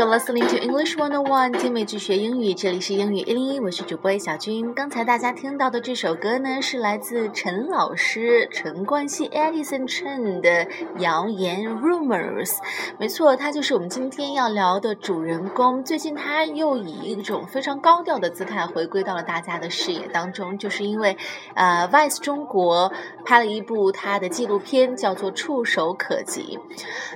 you're listening to English 101，听美剧学英语，这里是英语一零一，我是主播小军。刚才大家听到的这首歌呢，是来自陈老师陈冠希 Edison Chen 的谣言 Rumors。没错，他就是我们今天要聊的主人公。最近他又以一种非常高调的姿态回归到了大家的视野当中，就是因为呃 Vice 中国拍了一部他的纪录片，叫做《触手可及》。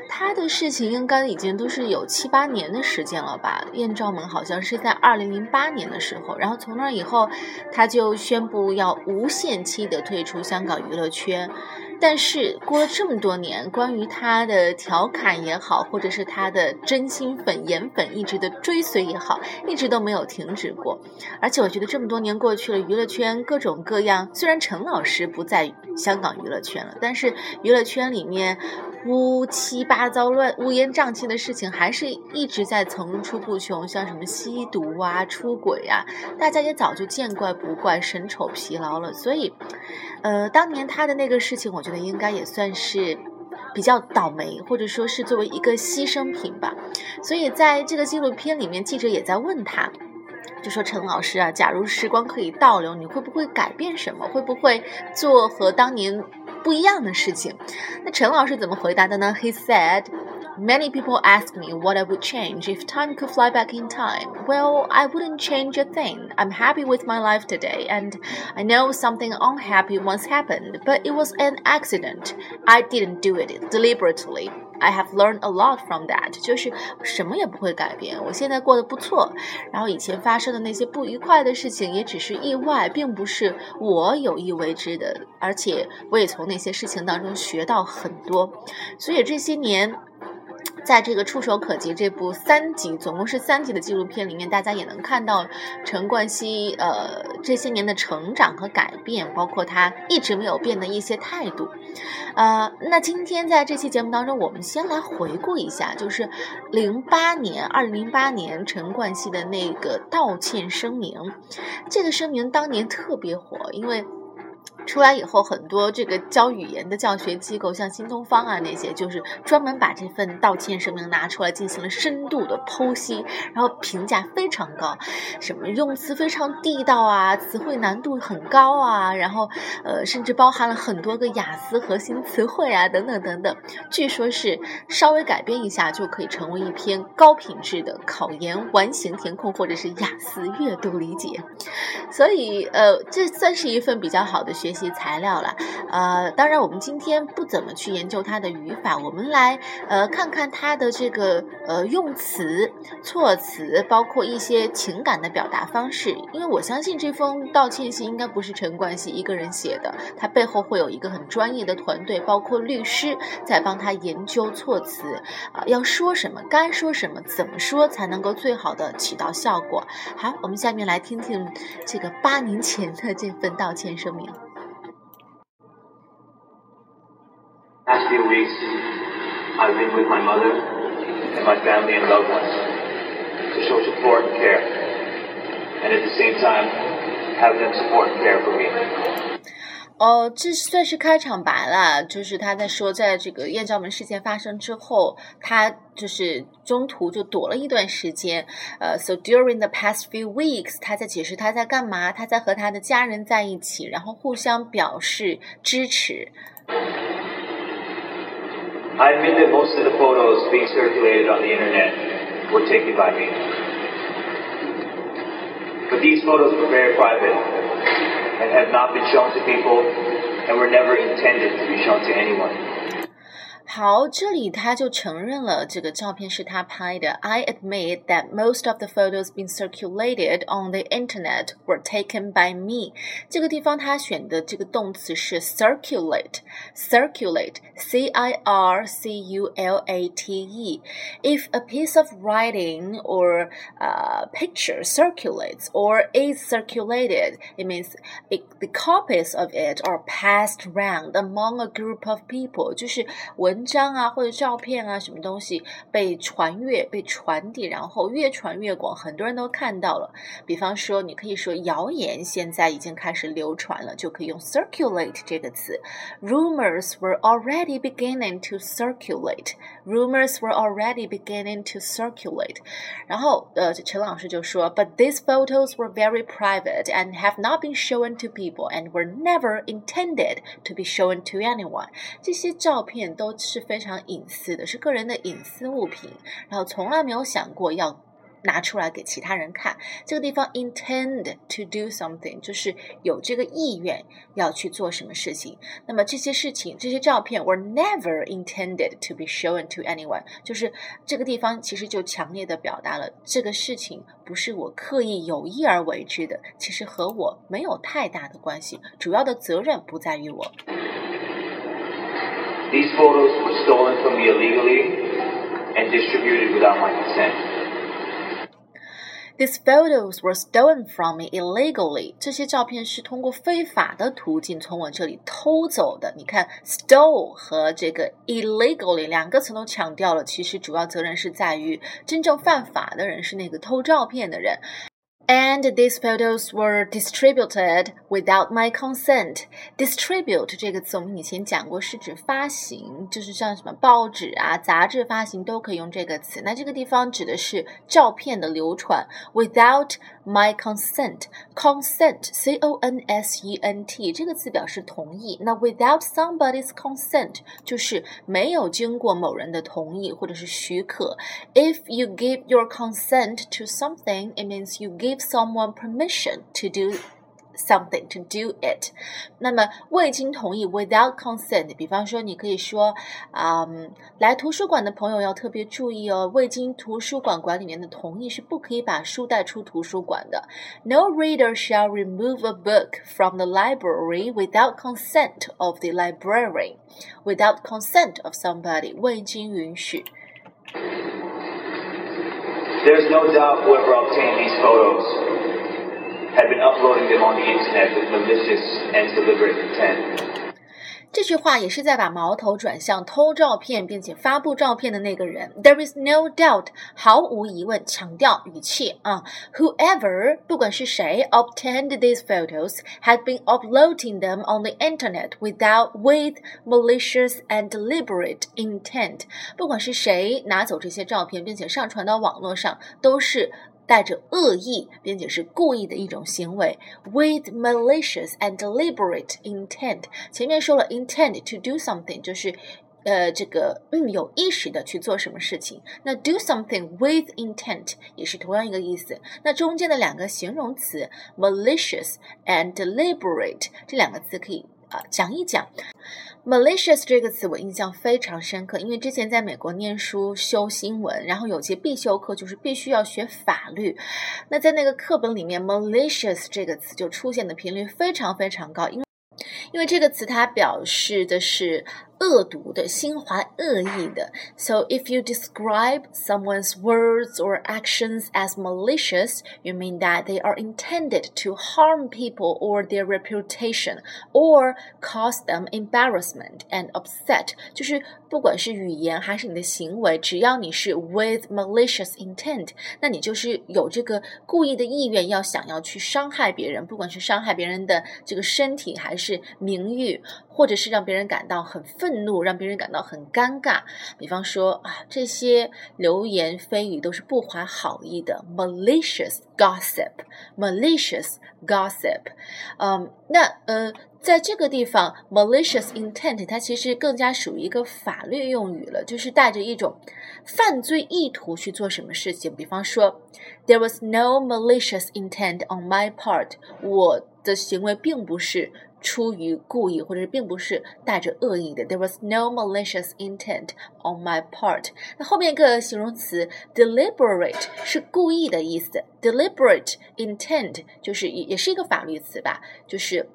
他的事情应该已经都是有七八年的时间了吧？艳照门好像是在二零零八年的时候，然后从那以后，他就宣布要无限期的退出香港娱乐圈。但是过了这么多年，关于他的调侃也好，或者是他的真心粉、颜粉一直的追随也好，一直都没有停止过。而且我觉得这么多年过去了，娱乐圈各种各样，虽然陈老师不在香港娱乐圈了，但是娱乐圈里面。乌七八糟、乱乌烟瘴气的事情还是一直在层出不穷，像什么吸毒啊、出轨啊，大家也早就见怪不怪、审丑疲劳了。所以，呃，当年他的那个事情，我觉得应该也算是比较倒霉，或者说是作为一个牺牲品吧。所以，在这个纪录片里面，记者也在问他，就说陈老师啊，假如时光可以倒流，你会不会改变什么？会不会做和当年？不一样的事情，那陈老师怎么回答的呢？He said. Many people ask me what I would change if time could fly back in time. Well, I wouldn't change a thing. I'm happy with my life today, and I know something unhappy once happened, but it was an accident. I didn't do it deliberately. I have learned a lot from that. 就是什么也不会改变，我现在过得不错。然后以前发生的那些不愉快的事情也只是意外，并不是我有意为之的。而且我也从那些事情当中学到很多。所以这些年。 在这个触手可及这部三集，总共是三集的纪录片里面，大家也能看到陈冠希呃这些年的成长和改变，包括他一直没有变的一些态度。呃，那今天在这期节目当中，我们先来回顾一下，就是零八年，二零零八年陈冠希的那个道歉声明。这个声明当年特别火，因为。出来以后，很多这个教语言的教学机构，像新东方啊那些，就是专门把这份道歉声明拿出来进行了深度的剖析，然后评价非常高，什么用词非常地道啊，词汇难度很高啊，然后呃，甚至包含了很多个雅思核心词汇啊，等等等等。据说是稍微改编一下就可以成为一篇高品质的考研完形填空或者是雅思阅读理解。所以呃，这算是一份比较好的学。些材料了，呃，当然我们今天不怎么去研究它的语法，我们来呃看看它的这个呃用词、措辞，包括一些情感的表达方式。因为我相信这封道歉信应该不是陈冠希一个人写的，他背后会有一个很专业的团队，包括律师在帮他研究措辞啊，要说什么，该说什么，怎么说才能够最好的起到效果。好，我们下面来听听这个八年前的这份道歉声明。Past few weeks, I've been with my mother and my family and loved ones to show support and care, and at the same time, have them support and care for me. 哦，这算是开场白了，就是他在说，在这个艳照门事件发生之后，他就是中途就躲了一段时间。呃，so during the past few weeks，他在解释他在干嘛，他在和他的家人在一起，然后互相表示支持。I admit that most of the photos being circulated on the internet were taken by me. But these photos were very private and have not been shown to people and were never intended to be shown to anyone. 好，这里他就承认了这个照片是他拍的。I admit that most of the photos being circulated on the internet were taken by me。这个地方他选的这个动词是 circulate，circulate，c i r c u l a t e。If a piece of writing or uh, picture circulates or is circulated, it means it, the copies of it are passed around among a group of people，就是文。 文章啊或者照片啊什么东西被传阅、被传递，然后越传越广，很多人都看到了。比方说，你可以说谣言现在已经开始流传了，就可以用 circulate 这个词。Rumors were already beginning to circulate. Rumors were already beginning to circulate. 然后呃，陈老师就说，But these photos were very private and have not been shown to people and were never intended to be shown to anyone。这些照片都 是非常隐私的，是个人的隐私物品，然后从来没有想过要拿出来给其他人看。这个地方 intend to do something 就是有这个意愿要去做什么事情。那么这些事情，这些照片 were never intended to be shown to anyone，就是这个地方其实就强烈的表达了这个事情不是我刻意有意而为之的，其实和我没有太大的关系，主要的责任不在于我。These photos were stolen from me illegally and distributed without my consent. These photos were stolen from me illegally。这些照片是通过非法的途径从我这里偷走的。你看，stole 和这个 illegally 两个词都强调了，其实主要责任是在于真正犯法的人是那个偷照片的人。 And these photos were distributed without my consent. Distribute 这个词我们以前讲过，是指发行，就是像什么报纸啊、杂志发行都可以用这个词。那这个地方指的是照片的流传，without my consent. Consent, C-O-N-S-E-N-T 这个词表示同意。那 without somebody's consent 就是没有经过某人的同意或者是许可。If you give your consent to something, it means you give give someone permission to do something to do it，那么未经同意 without consent，比方说你可以说，嗯，来图书馆的朋友要特别注意哦，未经图书馆管理员的同意是不可以把书带出图书馆的。No reader shall remove a book from the library without consent of the librarian. Without consent of somebody，未经允许。 There's no doubt whoever obtained these photos had been uploading them on the internet with malicious and deliberate intent. 这句话也是在把矛头转向偷照片并且发布照片的那个人。There is no doubt，毫无疑问，强调语气啊。Whoever，不管是谁，obtained these photos had been uploading them on the internet without with malicious and deliberate intent。不管是谁拿走这些照片并且上传到网络上，都是。带着恶意，并且是故意的一种行为，with malicious and deliberate intent。前面说了，intend to do something，就是呃这个嗯有意识的去做什么事情。那 do something with intent 也是同样一个意思。那中间的两个形容词 malicious and deliberate 这两个词可以讲一讲。malicious 这个词我印象非常深刻，因为之前在美国念书修新闻，然后有些必修课就是必须要学法律。那在那个课本里面，malicious 这个词就出现的频率非常非常高，因为因为这个词它表示的是。恶毒的、心怀恶意的。So if you describe someone's words or actions as malicious, you mean that they are intended to harm people or their reputation or cause them embarrassment and upset。就是不管是语言还是你的行为，只要你是 with malicious intent，那你就是有这个故意的意愿，要想要去伤害别人，不管是伤害别人的这个身体还是名誉， 或者是让别人感到很愤怒，让别人感到很尴尬。比方说啊，这些流言蜚语都是不怀好意的，malicious gossip，malicious gossip。嗯，那呃，在这个地方，malicious intent 它其实更加属于一个法律用语了，就是带着一种犯罪意图去做什么事情。比方说，There was no malicious intent on my part，我的行为并不是。出于故意，或者是并不是带着恶意的。There was no malicious intent on my part。那后面一个形容词 deliberate 是故意的意思。Deliberate intent 就是也也是一个法律词吧，就是。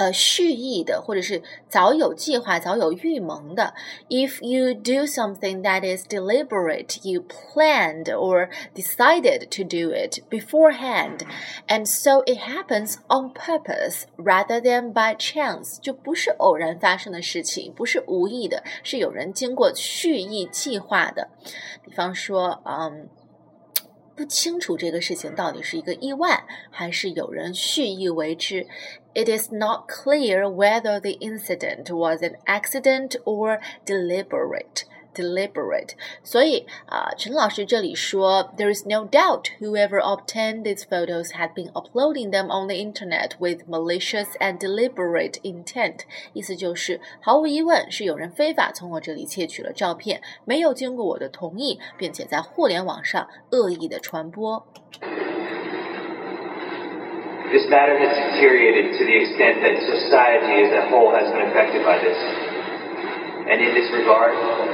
呃，蓄意的，或者是早有计划、早有预谋的。If you do something that is deliberate, you planned or decided to do it beforehand, and so it happens on purpose rather than by chance，就不是偶然发生的事情，不是无意的，是有人经过蓄意计划的。比方说，嗯。 不清楚这个事情到底是一个意外，还是有人蓄意为之。It is not clear whether the incident was an accident or deliberate deliberate。所以啊，陈老师这里说，There is no doubt whoever obtained these photos had been uploading them on the internet with malicious and deliberate intent。意思就是毫无疑问是有人非法从我这里窃取了照片，没有经过我的同意，并且在互联网上恶意的传播。This matter has deteriorated to the extent that society as a whole has been affected by this. And in this regard, I'm deeply saddened.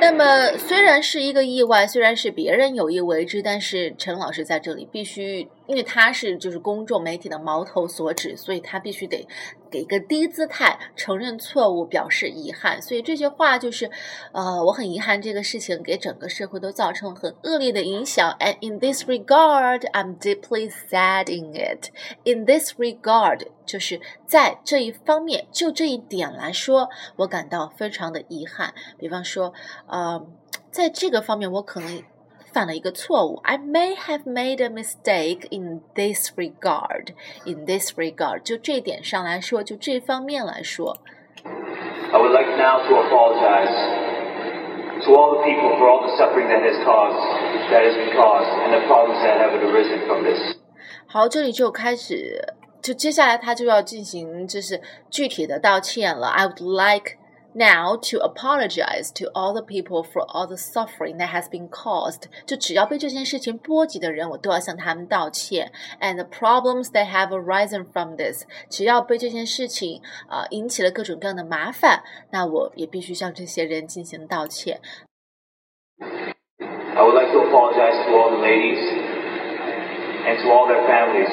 那么虽然是一个意外，虽然是别人有意为之，但是陈老师在这里必须，因为他是就是公众媒体的矛头所指，所以他必须得给一个低姿态，承认错误，表示遗憾。所以这些话就是，呃，我很遗憾这个事情给整个社会都造成了很恶劣的影响。And in this regard, I'm deeply sad in it. In this regard，就是在这一方面，就这一点来说，我感到非常的遗憾。比方说。呃，在这个方面我可能犯了一个错误。I may have made a mistake in this regard. In this regard，就这点上来说，就这方面来说。I would like now to apologize to all the people for all the suffering that has caused, that has been caused, and the problems that have arisen from this. 好，这里就开始，就接下来他就要进行就是具体的道歉了。I would like now to apologize to all the people for all the suffering that has been caused，就只要被这件事情波及的人，我都要向他们道歉。And the problems that have arisen from this，只要被这件事情啊、呃、引起了各种各样的麻烦，那我也必须向这些人进行道歉。I would like to apologize to all the ladies and to all their families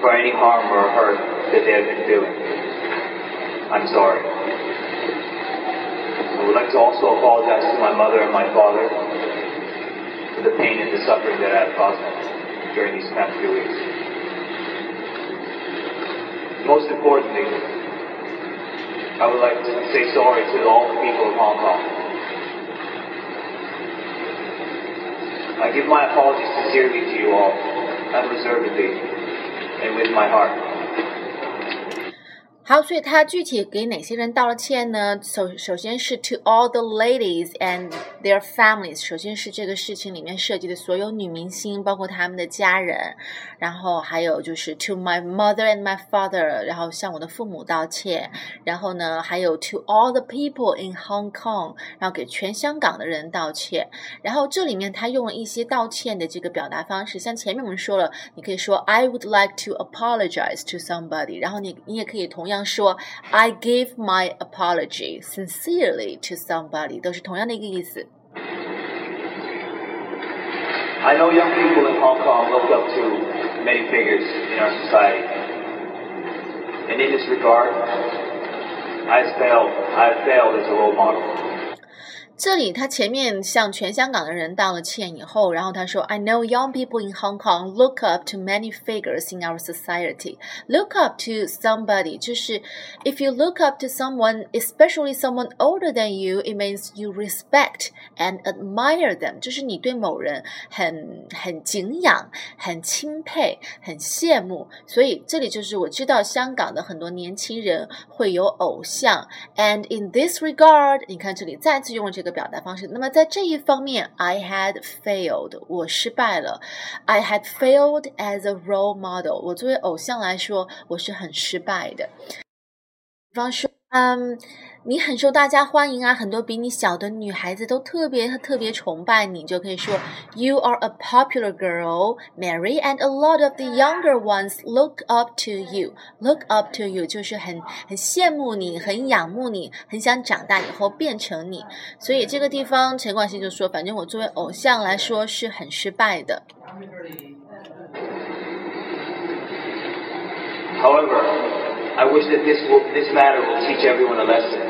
for any harm or hurt that they have been feeling. I'm sorry. I would like to also apologize to my mother and my father for the pain and the suffering that I have caused them during these past few weeks. Most importantly, I would like to say sorry to all the people of Hong Kong. I give my apologies sincerely to you all, unreservedly, and with my heart. 好，所以他具体给哪些人道了歉呢？首首先是 to all the ladies and their families，首先是这个事情里面涉及的所有女明星，包括他们的家人，然后还有就是 to my mother and my father，然后向我的父母道歉，然后呢还有 to all the people in Hong Kong，然后给全香港的人道歉。然后这里面他用了一些道歉的这个表达方式，像前面我们说了，你可以说 I would like to apologize to somebody，然后你你也可以同样。样说，I give my apology sincerely to somebody，都是同样的一个意思。I know young people in Hong Kong look up to many figures in our society. And in this regard, I failed, I failed as a role model. 这里他前面向全香港的人道了歉以后，然后他说：“I know young people in Hong Kong look up to many figures in our society. Look up to somebody 就是 if you look up to someone, especially someone older than you, it means you respect and admire them. 就是你对某人很很敬仰、很钦佩、很羡慕。所以这里就是我知道香港的很多年轻人会有偶像。And in this regard，你看这里再次用了这。”个 表达方式。那么在这一方面，I had failed，我失败了。I had failed as a role model，我作为偶像来说，我是很失败的。比方说。嗯，你很受大家欢迎啊，很多比你小的女孩子都特别特别崇拜你，就可以说 You are a popular girl, Mary, and a lot of the younger ones look up to you. Look up to you 就是很很羡慕你，很仰慕你，很想长大以后变成你。所以这个地方陈冠希就说，反正我作为偶像来说是很失败的。However, I wish that this will, this matter will teach everyone a lesson.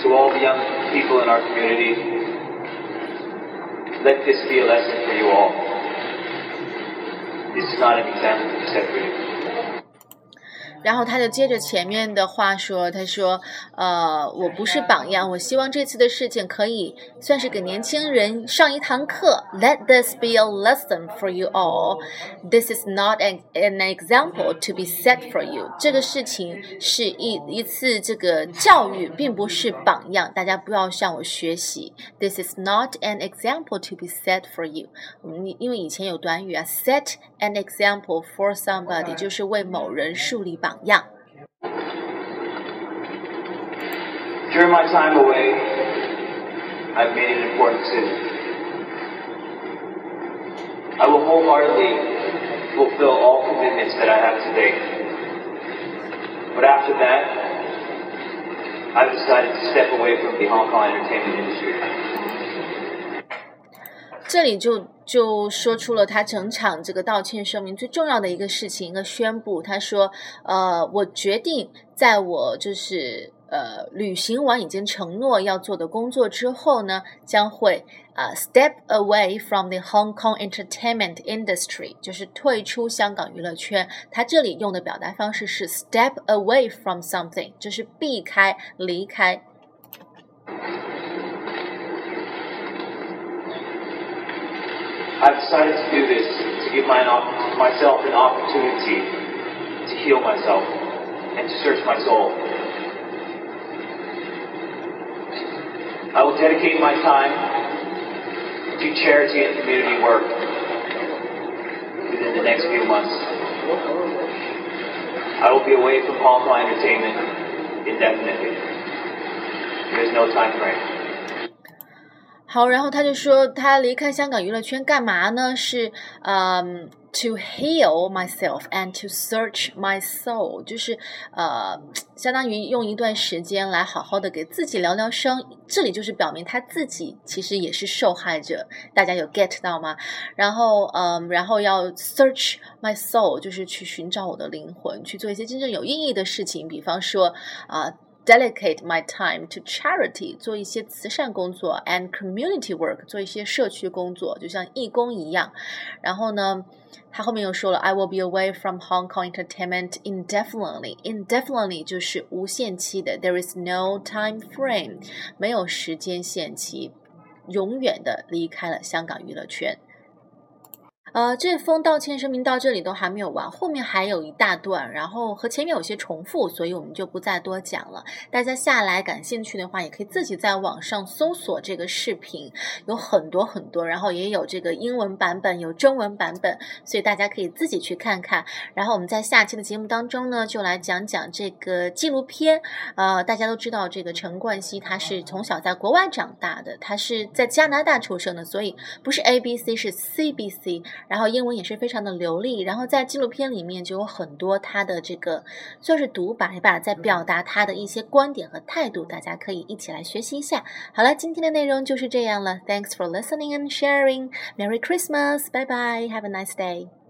To all the young people in our community, let this be a lesson for you all. This is not an example to set for you. 然后他就接着前面的话说：“他说，呃，我不是榜样，我希望这次的事情可以算是给年轻人上一堂课。Let this be a lesson for you all. This is not an an example to be set for you. 这个事情是一一次这个教育，并不是榜样，大家不要向我学习。This is not an example to be set for you. 我们因为以前有短语啊，set an example for somebody，就是为某人树立榜。”榜样。During my time away, I've made an important decision. I will wholeheartedly fulfill all commitments that I have today. But after that, I've decided to step away from the Hong Kong entertainment industry. 这里就 就说出了他整场这个道歉声明最重要的一个事情，一个宣布。他说：“呃，我决定在我就是呃履行完已经承诺要做的工作之后呢，将会啊 step away from the Hong Kong entertainment industry，就是退出香港娱乐圈。他这里用的表达方式是 step away from something，就是避开、离开。” I've decided to do this to give my, myself an opportunity to heal myself and to search my soul. I will dedicate my time to charity and community work within the next few months. I will be away from Hong Kong entertainment indefinitely. There is no time frame. 好，然后他就说他离开香港娱乐圈干嘛呢？是嗯，to heal myself and to search my soul，就是呃，相当于用一段时间来好好的给自己疗疗伤。这里就是表明他自己其实也是受害者，大家有 get 到吗？然后嗯，然后要 search my soul，就是去寻找我的灵魂，去做一些真正有意义的事情，比方说啊。Dedicate my time to charity，做一些慈善工作，and community work，做一些社区工作，就像义工一样。然后呢，他后面又说了，I will be away from Hong Kong entertainment indefinitely。indefinitely 就是无限期的，there is no time frame，没有时间限期，永远的离开了香港娱乐圈。 呃，这封道歉声明到这里都还没有完，后面还有一大段，然后和前面有些重复，所以我们就不再多讲了。大家下来感兴趣的话，也可以自己在网上搜索这个视频，有很多很多，然后也有这个英文版本，有中文版本，所以大家可以自己去看看。然后我们在下期的节目当中呢，就来讲讲这个纪录片。呃，大家都知道这个陈冠希他是从小在国外长大的，他是在加拿大出生的，所以不是 A B C 是 C B C。然后英文也是非常的流利，然后在纪录片里面就有很多他的这个算是独白吧，在表达他的一些观点和态度，大家可以一起来学习一下。好了，今天的内容就是这样了，Thanks for listening and sharing. Merry Christmas, bye bye, have a nice day.